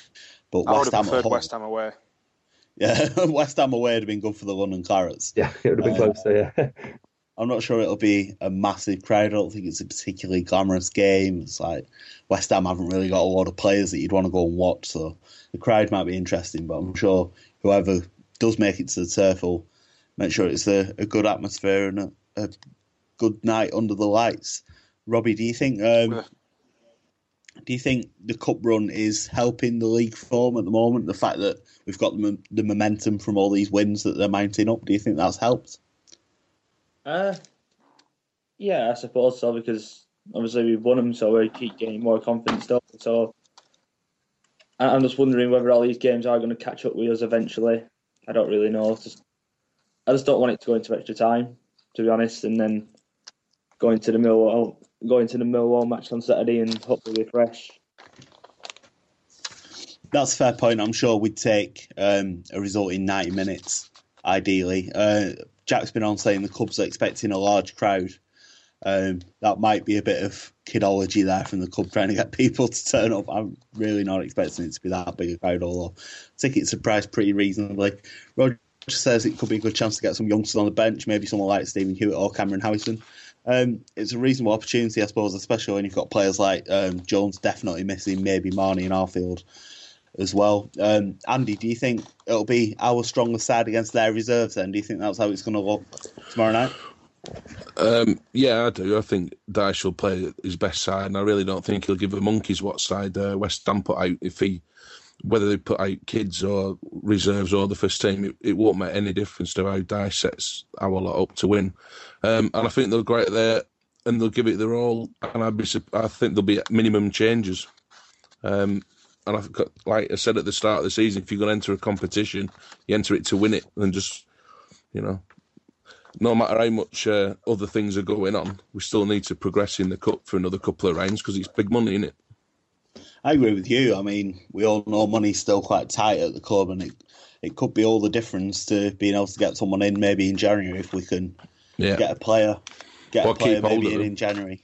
But I would West have Ham at home, West Ham away. yeah, West Ham away would have been good for the London Clarets. Yeah, it would have been Uh, closer. Yeah, I'm not sure it'll be a massive crowd. I don't think it's a particularly glamorous game. It's like West Ham haven't really got a lot of players that you'd want to go and watch, so the crowd might be interesting. But I'm sure whoever does make it to the turf will make sure it's a, a good atmosphere and a, a, good night under the lights. Robbie, do you think um, do you think the cup run is helping the league form at the moment? The fact that we've got the, the momentum from all these wins that they're mounting up, do you think that's helped? Uh, yeah, I suppose so because obviously we've won them, so we keep getting more confidence. Still, so I'm just wondering whether all these games are going to catch up with us eventually. I don't really know. Just, I just don't want it to go into extra time, to be honest, and then going to the Millwall, going to the Millwall match on Saturday and hopefully we're fresh. That's a fair point. I'm sure we'd take um, a result in 90 minutes, ideally. Uh, Jack's been on saying the club's are expecting a large crowd. Um, that might be a bit of kidology there from the club trying to get people to turn up. I'm really not expecting it to be that big a crowd, although tickets are priced pretty reasonably. Roger says it could be a good chance to get some youngsters on the bench, maybe someone like Steven Hewitt or Cameron Howieson. Um, it's a reasonable opportunity, I suppose, especially when you've got players like um, Jones definitely missing, maybe Marney and Arfield as well. Um, Andy, do you think it'll be our strongest side against their reserves? Then do you think that's how it's going to look tomorrow night? Um, yeah, I do. I think Dyche will play his best side, and I really don't think he'll give a monkeys what side uh, West Ham put out. If he, whether they put out kids or reserves or the first team, it, it won't make any difference to how Dyche sets our lot up to win. Um, and I think they'll go out there and they'll give it their all. And I'd be, I think there'll be minimum changes. Um, and I've got, like I said at the start of the season, if you're going to enter a competition, you enter it to win it, and just you know, no matter how much uh, other things are going on, we still need to progress in the cup for another couple of rounds because it's big money in it. I agree with you. I mean, we all know money's still quite tight at the club, and it it could be all the difference to being able to get someone in maybe in January if we can yeah. get a player, get a player maybe in in January,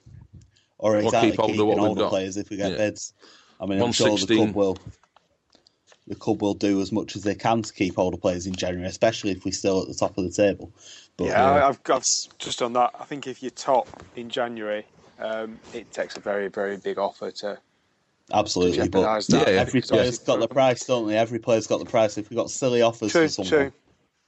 or exactly keep keeping all the players if we get yeah. bids. I mean, I'm sure the club will. The club will do as much as they can to keep all the players in January, especially if we're still at the top of the table. But, yeah, uh, I've got just on that. I think if you're top in January, um, it takes a very, very big offer to absolutely. To but yeah, every player's got the price, don't they? Every player's got the price. If we got silly offers true, for someone, true.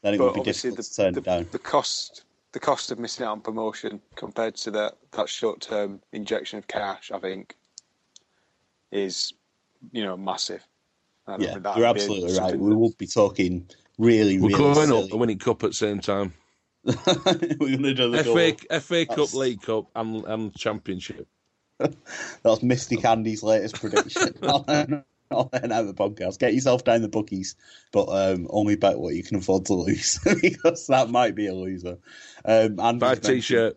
then it but would be difficult the, to turn the, it down. The cost, the cost of missing out on promotion compared to that that short term injection of cash, I think, is you know massive. Yeah, you're absolutely right. We will be talking really, We're really. going silly. up and winning cup at the same time. We're going to do the FA, goal. FA Cup, That's- League Cup, and, and Championship. That's Mystic Andy's latest prediction. I'll then I'll have the podcast. Get yourself down the bookies, but um, only bet what you can afford to lose because that might be a loser. Um, and Buy a t-shirt.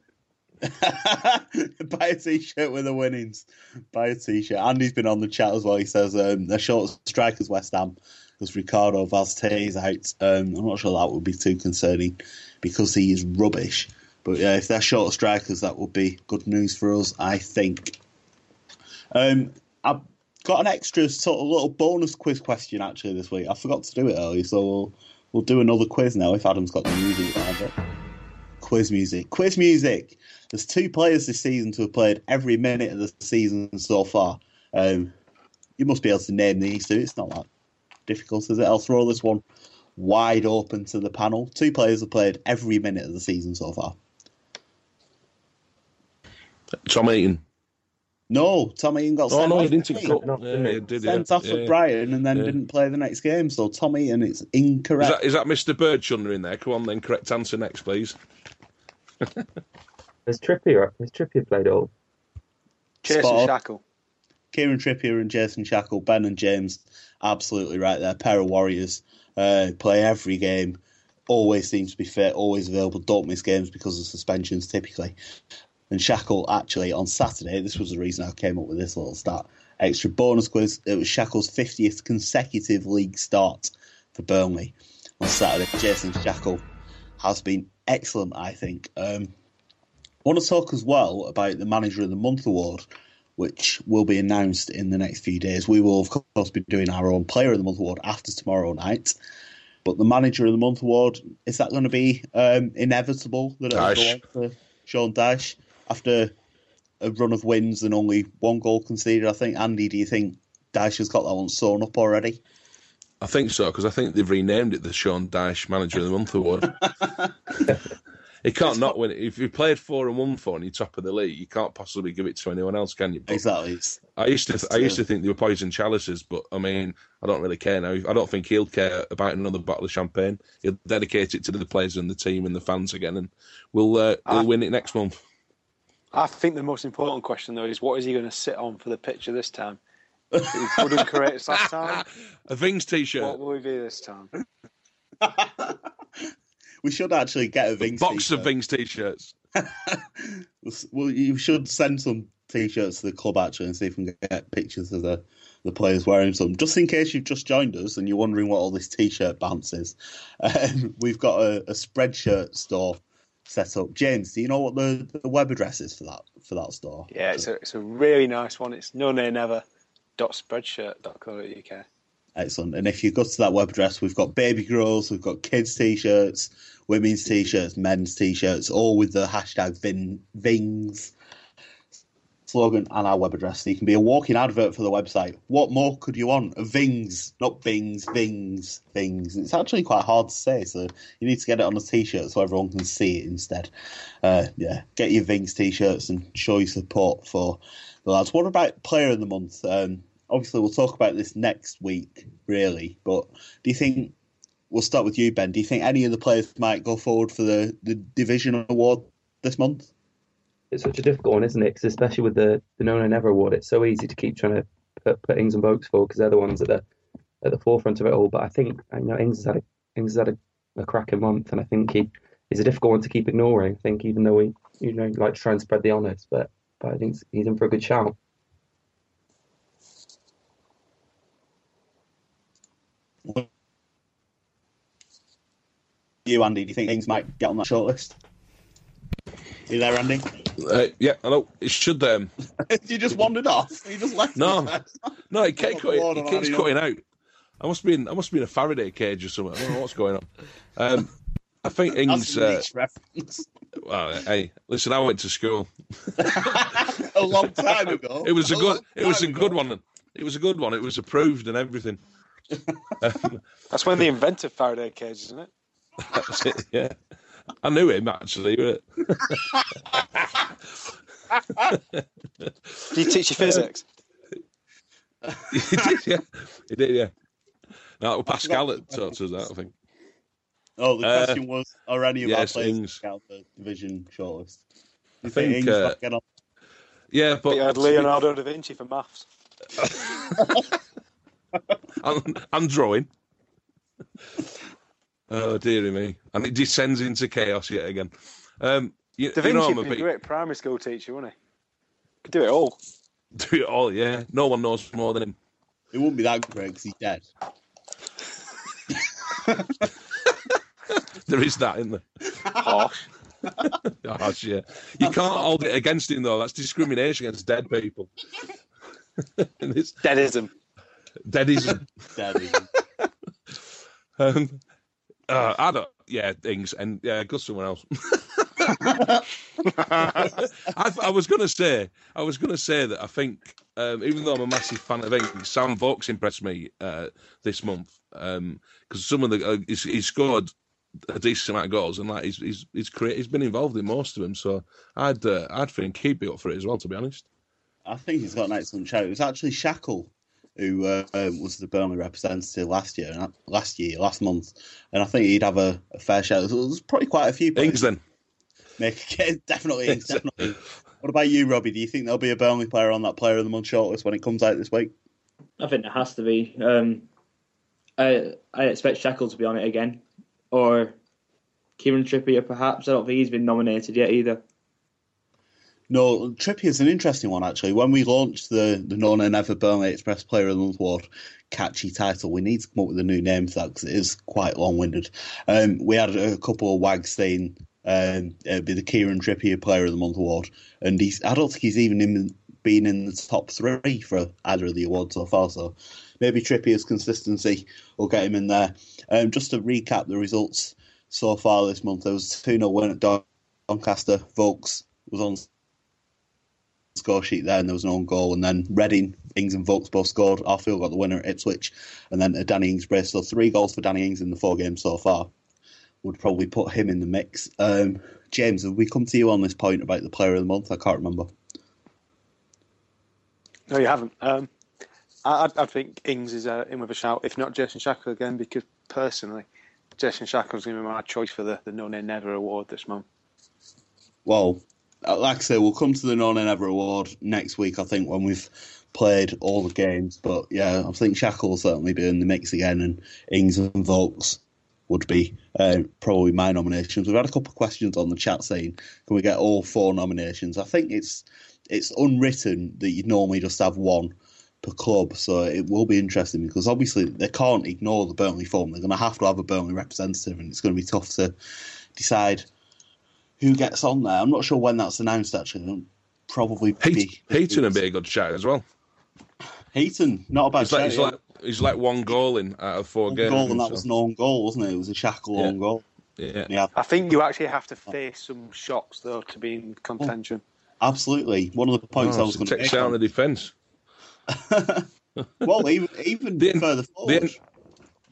Buy a t-shirt with the winnings. Buy a t-shirt. Andy's been on the chat as well. He says um, they're short strikers West Ham because Ricardo Vaz Tê is out. Um, I'm not sure that would be too concerning because he is rubbish. But yeah, if they're short strikers, that would be good news for us, I think. Um, I've got an extra sort of little bonus quiz question actually this week. I forgot to do it earlier, so we'll we'll do another quiz now if Adam's got the music it. Quiz music. Quiz music. There's two players this season to have played every minute of the season so far. Um, you must be able to name these two. It's not that difficult, is it? I'll throw this one wide open to the panel. Two players have played every minute of the season so far. Tom Heaton. No, Tom Heaton got Oh sent no, off he didn't for take Brighton. Yeah, he did. Yeah, sent off yeah. for Brighton and then Yeah. didn't play the next game. So Tom Heaton, it's Is incorrect. that, is that Mr. Birdchunder in there? Come on, then. Correct answer next, please. Has Trippier, has Trippier played all? Jason Spot. Shackell. Kieran Trippier and Jason Shackell, Ben and James, absolutely right there. Pair of warriors. Uh, play every game. Always seems to be fit. Always available. Don't miss games because of suspensions typically. And Shackell actually on Saturday. This was the reason I came up with this little stat. Extra bonus quiz. It was Shackell's 50th consecutive league start for Burnley on Saturday. Jason Shackell has been excellent, I think. Um, I want to talk as well about the Manager of the Month award, which will be announced in the next few days. We will, of course, be doing our own Player of the Month award after tomorrow night. But the Manager of the Month award is that going to be um, inevitable that it'll go on to Sean Dyche after a run of wins and only one goal conceded? I think Andy, do you think Dyche has got that one sewn up already? I think so because I think they've renamed it the Sean Dyche Manager of the Month award. he can't not win it. If you played four and one for and you're top of the league, you can't possibly give it to anyone else, can you? But Exactly. I used to, I used to think they were poison chalices, but I mean, I don't really care now. I don't think he'll care about another bottle of champagne. He'll dedicate it to the players and the team and the fans again, and we'll uh, we'll Ah. win it next month. I think the most important question though is what is he going to sit on for the picture this time? He wouldn't create last time. A Vings t-shirt. What will he be this time? we should actually get a Vings Box t-shirt. of Vings t-shirts. Well, you should send some t-shirts to the club actually and see if we can get pictures of the, the players wearing some. Just in case you've just joined us and you're wondering what all this t-shirt bounce is, um, we've got a, a spreadshirt store set up. James, do you know what the, the web address is for that for that store? Yeah, it's a it's a really nice one. It's no nay never dot spreadshirt.co.uk. Excellent. And if you go to that web address, we've got baby girls, we've got kids t-shirts, women's t-shirts, men's t-shirts, all with the hashtag Vin, Vings slogan and our web address. So you can be a walking advert for the website. What more could you want? Vings, not Vings, Vings, Vings. It's actually quite hard to say, so you need to get it on a t-shirt so everyone can see it instead. Uh, yeah, get your Vings t-shirts and show your support for the lads. What about Player of the Month? Um, obviously, we'll talk about this next week, really. But do you think we'll start with you, Ben? Do you think any of the players might go forward for the, the division award this month? It's such a difficult one, isn't it? Because especially with the the No Nay Never award, it's so easy to keep trying to put, put Ings and Vokes forward because they're the ones that are at the forefront of it all. But I think you know Ings has had a, Ings has had a, a cracking month, and I think he is a difficult one to keep ignoring. I think even though we you know like to try and spread the honours, but but I think he's in for a good shout. You, Andy, do you think Ings might get on that shortlist? you there, Andy? Uh, yeah, I know. It should. Um, you just wandered off. You just left. no, no, it, kept Oh, cutting, it I'm keeps adding cutting out. I must be in. I must be in a Faraday cage or something. I don't know what's going on. Um, I think Ings. That's a Uh, reference. well, hey, listen, I went to school. a long time ago. It was a good. It was a time good one. It was a good one. It was approved and everything. Um, That's when they invented Faraday cage, isn't it? that's it, yeah, I knew him actually. but- Do you teach you physics? he did, yeah. He did, yeah. No, it was Pascal that taught us that, I think. Oh, the Uh, question was: Are any of yes, our players Ings. out the division shortlist? Do I you think, think, Ings uh, might on? Yeah, But you had Leonardo da Vinci for maths. I'm, I'm drawing. Oh dearie me, and it descends into chaos yet again. Um, you, Da you Vinci know a would be a great primary school teacher, wouldn't he? Could do it all. do it all. Yeah, no one knows more than him. It wouldn't be that great because he's dead. There is that in there. Harsh. Gosh, yeah. You can't hold it against him though. That's discrimination against dead people. And it's Deadism. deadism. Dead. isn't Um, uh. Yeah, things and yeah, go somewhere else. I, I was to say, I was to say that I think, um, even though I'm a massive fan of Ings, Sam Vokes impressed me uh, this month because some of the uh, he's, he's scored a decent amount of goals and like he's he's he's, crea- he's been involved in most of them. So I'd uh, I'd think he'd be up for it as well. To be honest, I think he's got an excellent shout. It was actually Shackell who uh, um, was the Burnley representative last year, and last year, last month, and I think he'd have a, a fair shout. There's probably quite a few. players Ings then. Make it, definitely, Ings, definitely. What about you, Robbie? Do you think there'll be a Burnley player on that Player of the Month shortlist when it comes out this week? I think there has to be. Um, I I expect Shackell to be on it again, or Kieran Trippier perhaps. I don't think he's been nominated yet either. No, Trippier's an interesting one actually. When we launched the the No Nay Never Burnley Express Player of the Month award, catchy title, we need to come up with a new name for that because it is quite long winded. Um, we had a couple of wags saying um, it'd be the Kieran Trippier Player of the Month award, and he's I don't think he's even in been in the top three for either of the awards so far. So maybe Trippier's consistency will get him in there. Um, just to recap the results so far this month, there was 2 0 win at Doncaster. Vokes was on score sheet there, and there was an own goal. And then Reading, Ings, and Vokes both scored. Arfield got the winner at Ipswich, and then a Danny Ings brace. So three goals for Danny Ings in the four games so far would probably put him in the mix. Um, James, have we come to you on this point about the player of the month? I can't remember. No, you haven't. Um, I, I think Ings is uh, in with a shout, if not Jason Shackell again, because personally, Jason Shackell's going to be my choice for the, the No Nay Never award this month. Well, like I say, we'll come to the No Nay Never award next week, I think, when we've played all the games. But yeah, I think Shackell will certainly be in the mix again, and Ings and Vokes would be uh, probably my nominations. We've had a couple of questions on the chat saying, can we get all four nominations? I think it's it's unwritten that you'd normally just have one per club, so it will be interesting because obviously they can't ignore the Burnley form. They're going to have to have a Burnley representative, and it's going to be tough to decide who gets on there. I'm not sure when that's announced. Actually, It'll probably Heat, Heaton would be a good shout as well. Heaton, not a bad he's shout. Like, he's, yeah. like, he's like one goal in out of four One games. goal, and that so- was an own goal, wasn't it? It was a Shackell Yeah. own goal. Yeah. Yeah, I think you actually have to face some shocks, though, to be in contention. Oh, absolutely. One of the points oh, I Oh, was going to takes make. down on- the defence. well, even even The, further forward. the,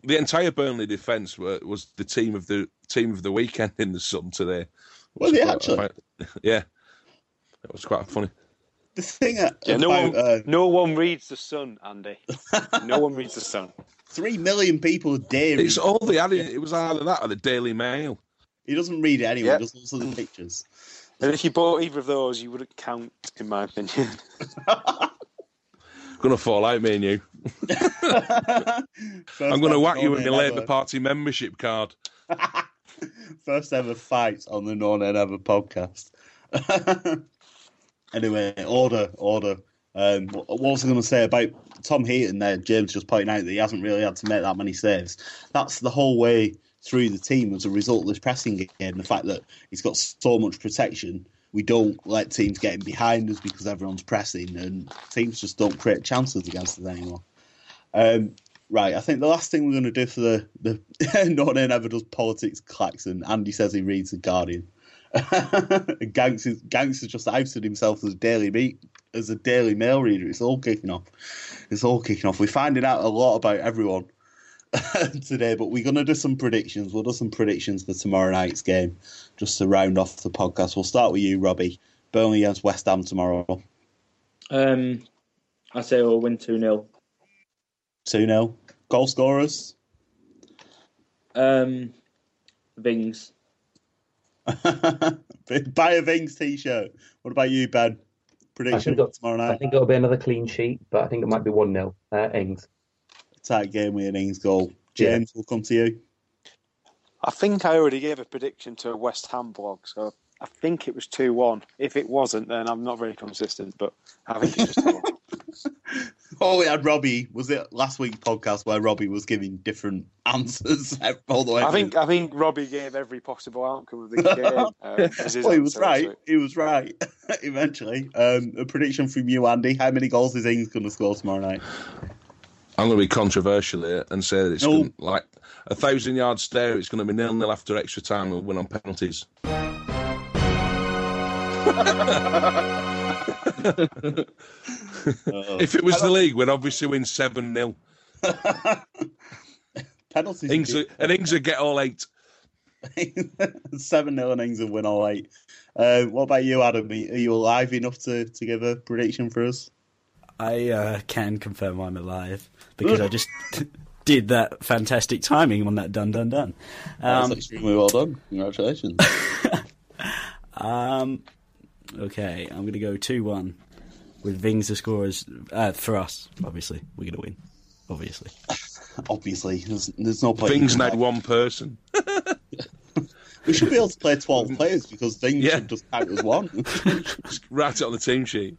the entire Burnley defence was the team of the team of the weekend in the Sun today. Were Which they actually? quite- yeah, it was quite funny. The thing uh, Yeah, no about one, uh, no one reads the Sun, Andy. no one reads the Sun. three million people a day. read- It's all they had. It was either that or the Daily Mail. He doesn't read it anyway. Yeah. Just looks at the pictures. And if you bought either of those, you wouldn't count, in my opinion. Gonna fall out, me and you. I'm gonna whack you with my Labour Party membership card. First ever fight on the No Nay Never podcast. anyway, order, order. Um, what what was I going to say about Tom Heaton there? James just pointing out that he hasn't really had to make that many saves. That's the whole way through the team as a result of this pressing game. The fact that he's got so much protection, we don't let teams get in behind us because everyone's pressing, and teams just don't create chances against us anymore. Um, right, I think the last thing we're going to do for the the No does politics klaxon. Andy says he reads the Guardian. Ganks is Ganks has just outed himself as a daily meet as a Daily Mail reader. It's all kicking off. It's all kicking off. We're finding out a lot about everyone today, but we're going to do some predictions. We'll do some predictions for tomorrow night's game, just to round off the podcast. We'll start with you, Robbie. Burnley against West Ham tomorrow. Um, I say we'll win 2 0. 2 0. Goal scorers. Um, Vings. Buy a Vings t shirt. What about you, Ben? Prediction think, for tomorrow I think it'll be another clean sheet, but I think it might be 1 0. Uh, Ings. Tight game with an Ings goal. James, we'll come to you. I think I already gave a prediction to a West Ham blog, so I think it was 2 1. If it wasn't, then I'm not very consistent, but I think it was 2 1. Oh, we had Robbie. Was it last week's podcast where Robbie was giving different answers all the way? I through? think I think Robbie gave every possible outcome of the game. Um, well, he was right. He was right. Eventually, um, a prediction from you, Andy. How many goals is Ings going to score tomorrow night? I'm going to be controversial here and say that it's No. gonna, like a thousand yard stare. It's going to be nil nil after extra time. We'll win on penalties. if it was the league, we'd obviously win seven 0 Penalties. Ings and Ings would get all eight. Seven 0 and Ings will win all eight. Uh, what about you, Adam? Are you alive enough to, to give a prediction for us? I uh, can confirm I'm alive because I just did that fantastic timing on that dun dun dun. That's Um, extremely well done. Congratulations. um, okay, I'm going to go 2 1 with Vings the scorers. Uh, for us, obviously. We're going to win. Obviously. Obviously, there's, there's no point. Things need one person. We should be able to play 12 players because Vings Yeah. should just count as one. Just write it on the team sheet.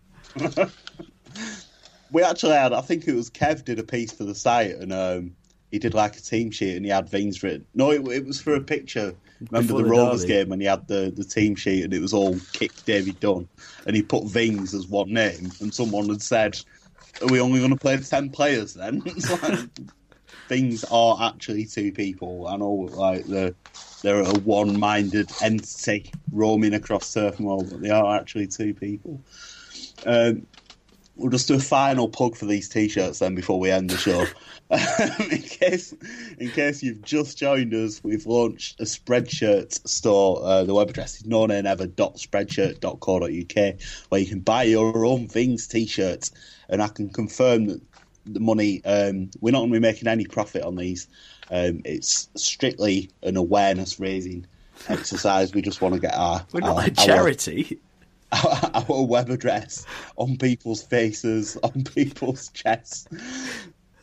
we actually had, I think it was Kev did a piece for the site, and um, he did like a team sheet and he had Vings written. No, it, it was for a picture. Remember Before the, the Rovers game when he had the, the team sheet and it was all kick David Dunn and he put Vings as one name and someone had said, "Are we only going to play the ten players then?" It's like, Vings are actually two people. I know, like they're they're a one-minded entity roaming across Turf Moor, but they are actually two people. Um, we'll just do a final plug for these t-shirts then before we end the show. in case, in case you've just joined us, we've launched a Spreadshirt store. Uh, the web address is nonaynever.spreadshirt.co.uk, where you can buy your own Vings t-shirts, and I can confirm that the money um, we're not going to be making any profit on these. Um, it's strictly an awareness raising exercise. We just want to get our We're not our- a charity. Our, our web address on people's faces, on people's chests.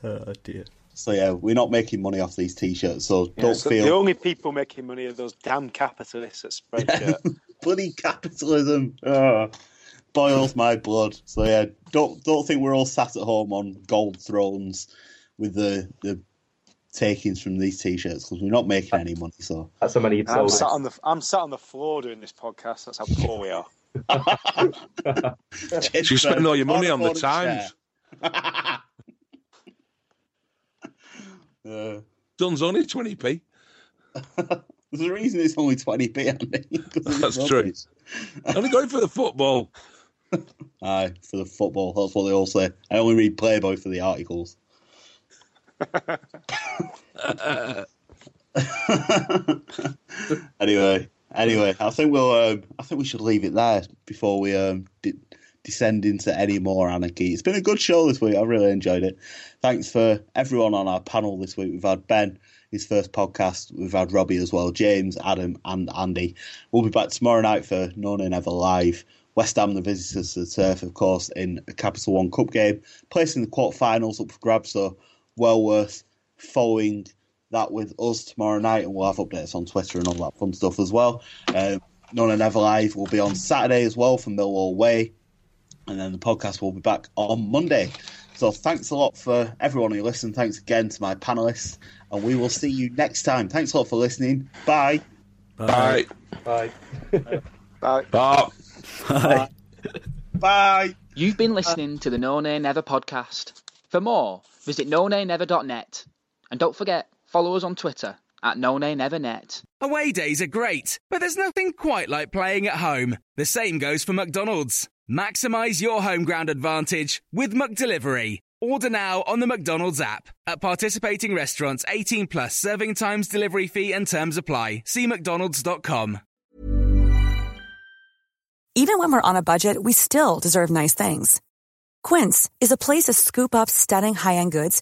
Oh dear. So yeah, we're not making money off these t-shirts. So Yeah, don't so feel the only people making money are those damn capitalists at Spreadshirt. bloody capitalism oh, boils my blood. So yeah, don't don't think we're all sat at home on gold thrones with the the takings from these t-shirts because we're not making any money. So That's how many you've I'm sat on the I'm sat on the floor doing this podcast. That's how poor we are. You spend all your money on the Times. Uh, Dun's only 20p. there's a reason it's only twenty p. Andy, 'cause it's That's true. Only going for the football. Aye, for the football. That's what they all say. I only read Playboy for the articles. anyway, anyway, I think we'll. Um, I think we should leave it there before we um, de- descend into any more anarchy. It's been a good show this week. I really enjoyed it. Thanks for everyone on our panel this week. We've had Ben, his first podcast. We've had Robbie as well, James, Adam, and Andy. We'll be back tomorrow night for No Nay Never Live. West Ham, the visitors to the turf, of course, in a Capital One Cup game, placing the quarterfinals up for grabs. So well worth following that with us tomorrow night, and we'll have updates on Twitter and all that fun stuff as well. Um, No Nay Never Live will be on Saturday as well from Millwall Way, and then the podcast will be back on Monday. So thanks a lot for everyone who listened. Thanks again to my panelists, and we will see you next time. Thanks a lot for listening. Bye. Bye. Bye. Bye. Bye. Bye. Bye. You've been listening to the No Nay Never podcast. For more, visit nonaynever.net. And don't forget, follow us on Twitter at nonaynevernet. Away days are great, but there's nothing quite like playing at home. The same goes for McDonald's. Maximize your home ground advantage with McDelivery. Order now on the McDonald's app. At participating restaurants, 18 plus serving times, delivery fee, and terms apply. See McDonald's.com. Even when we're on a budget, we still deserve nice things. Quince is a place to scoop up stunning high-end goods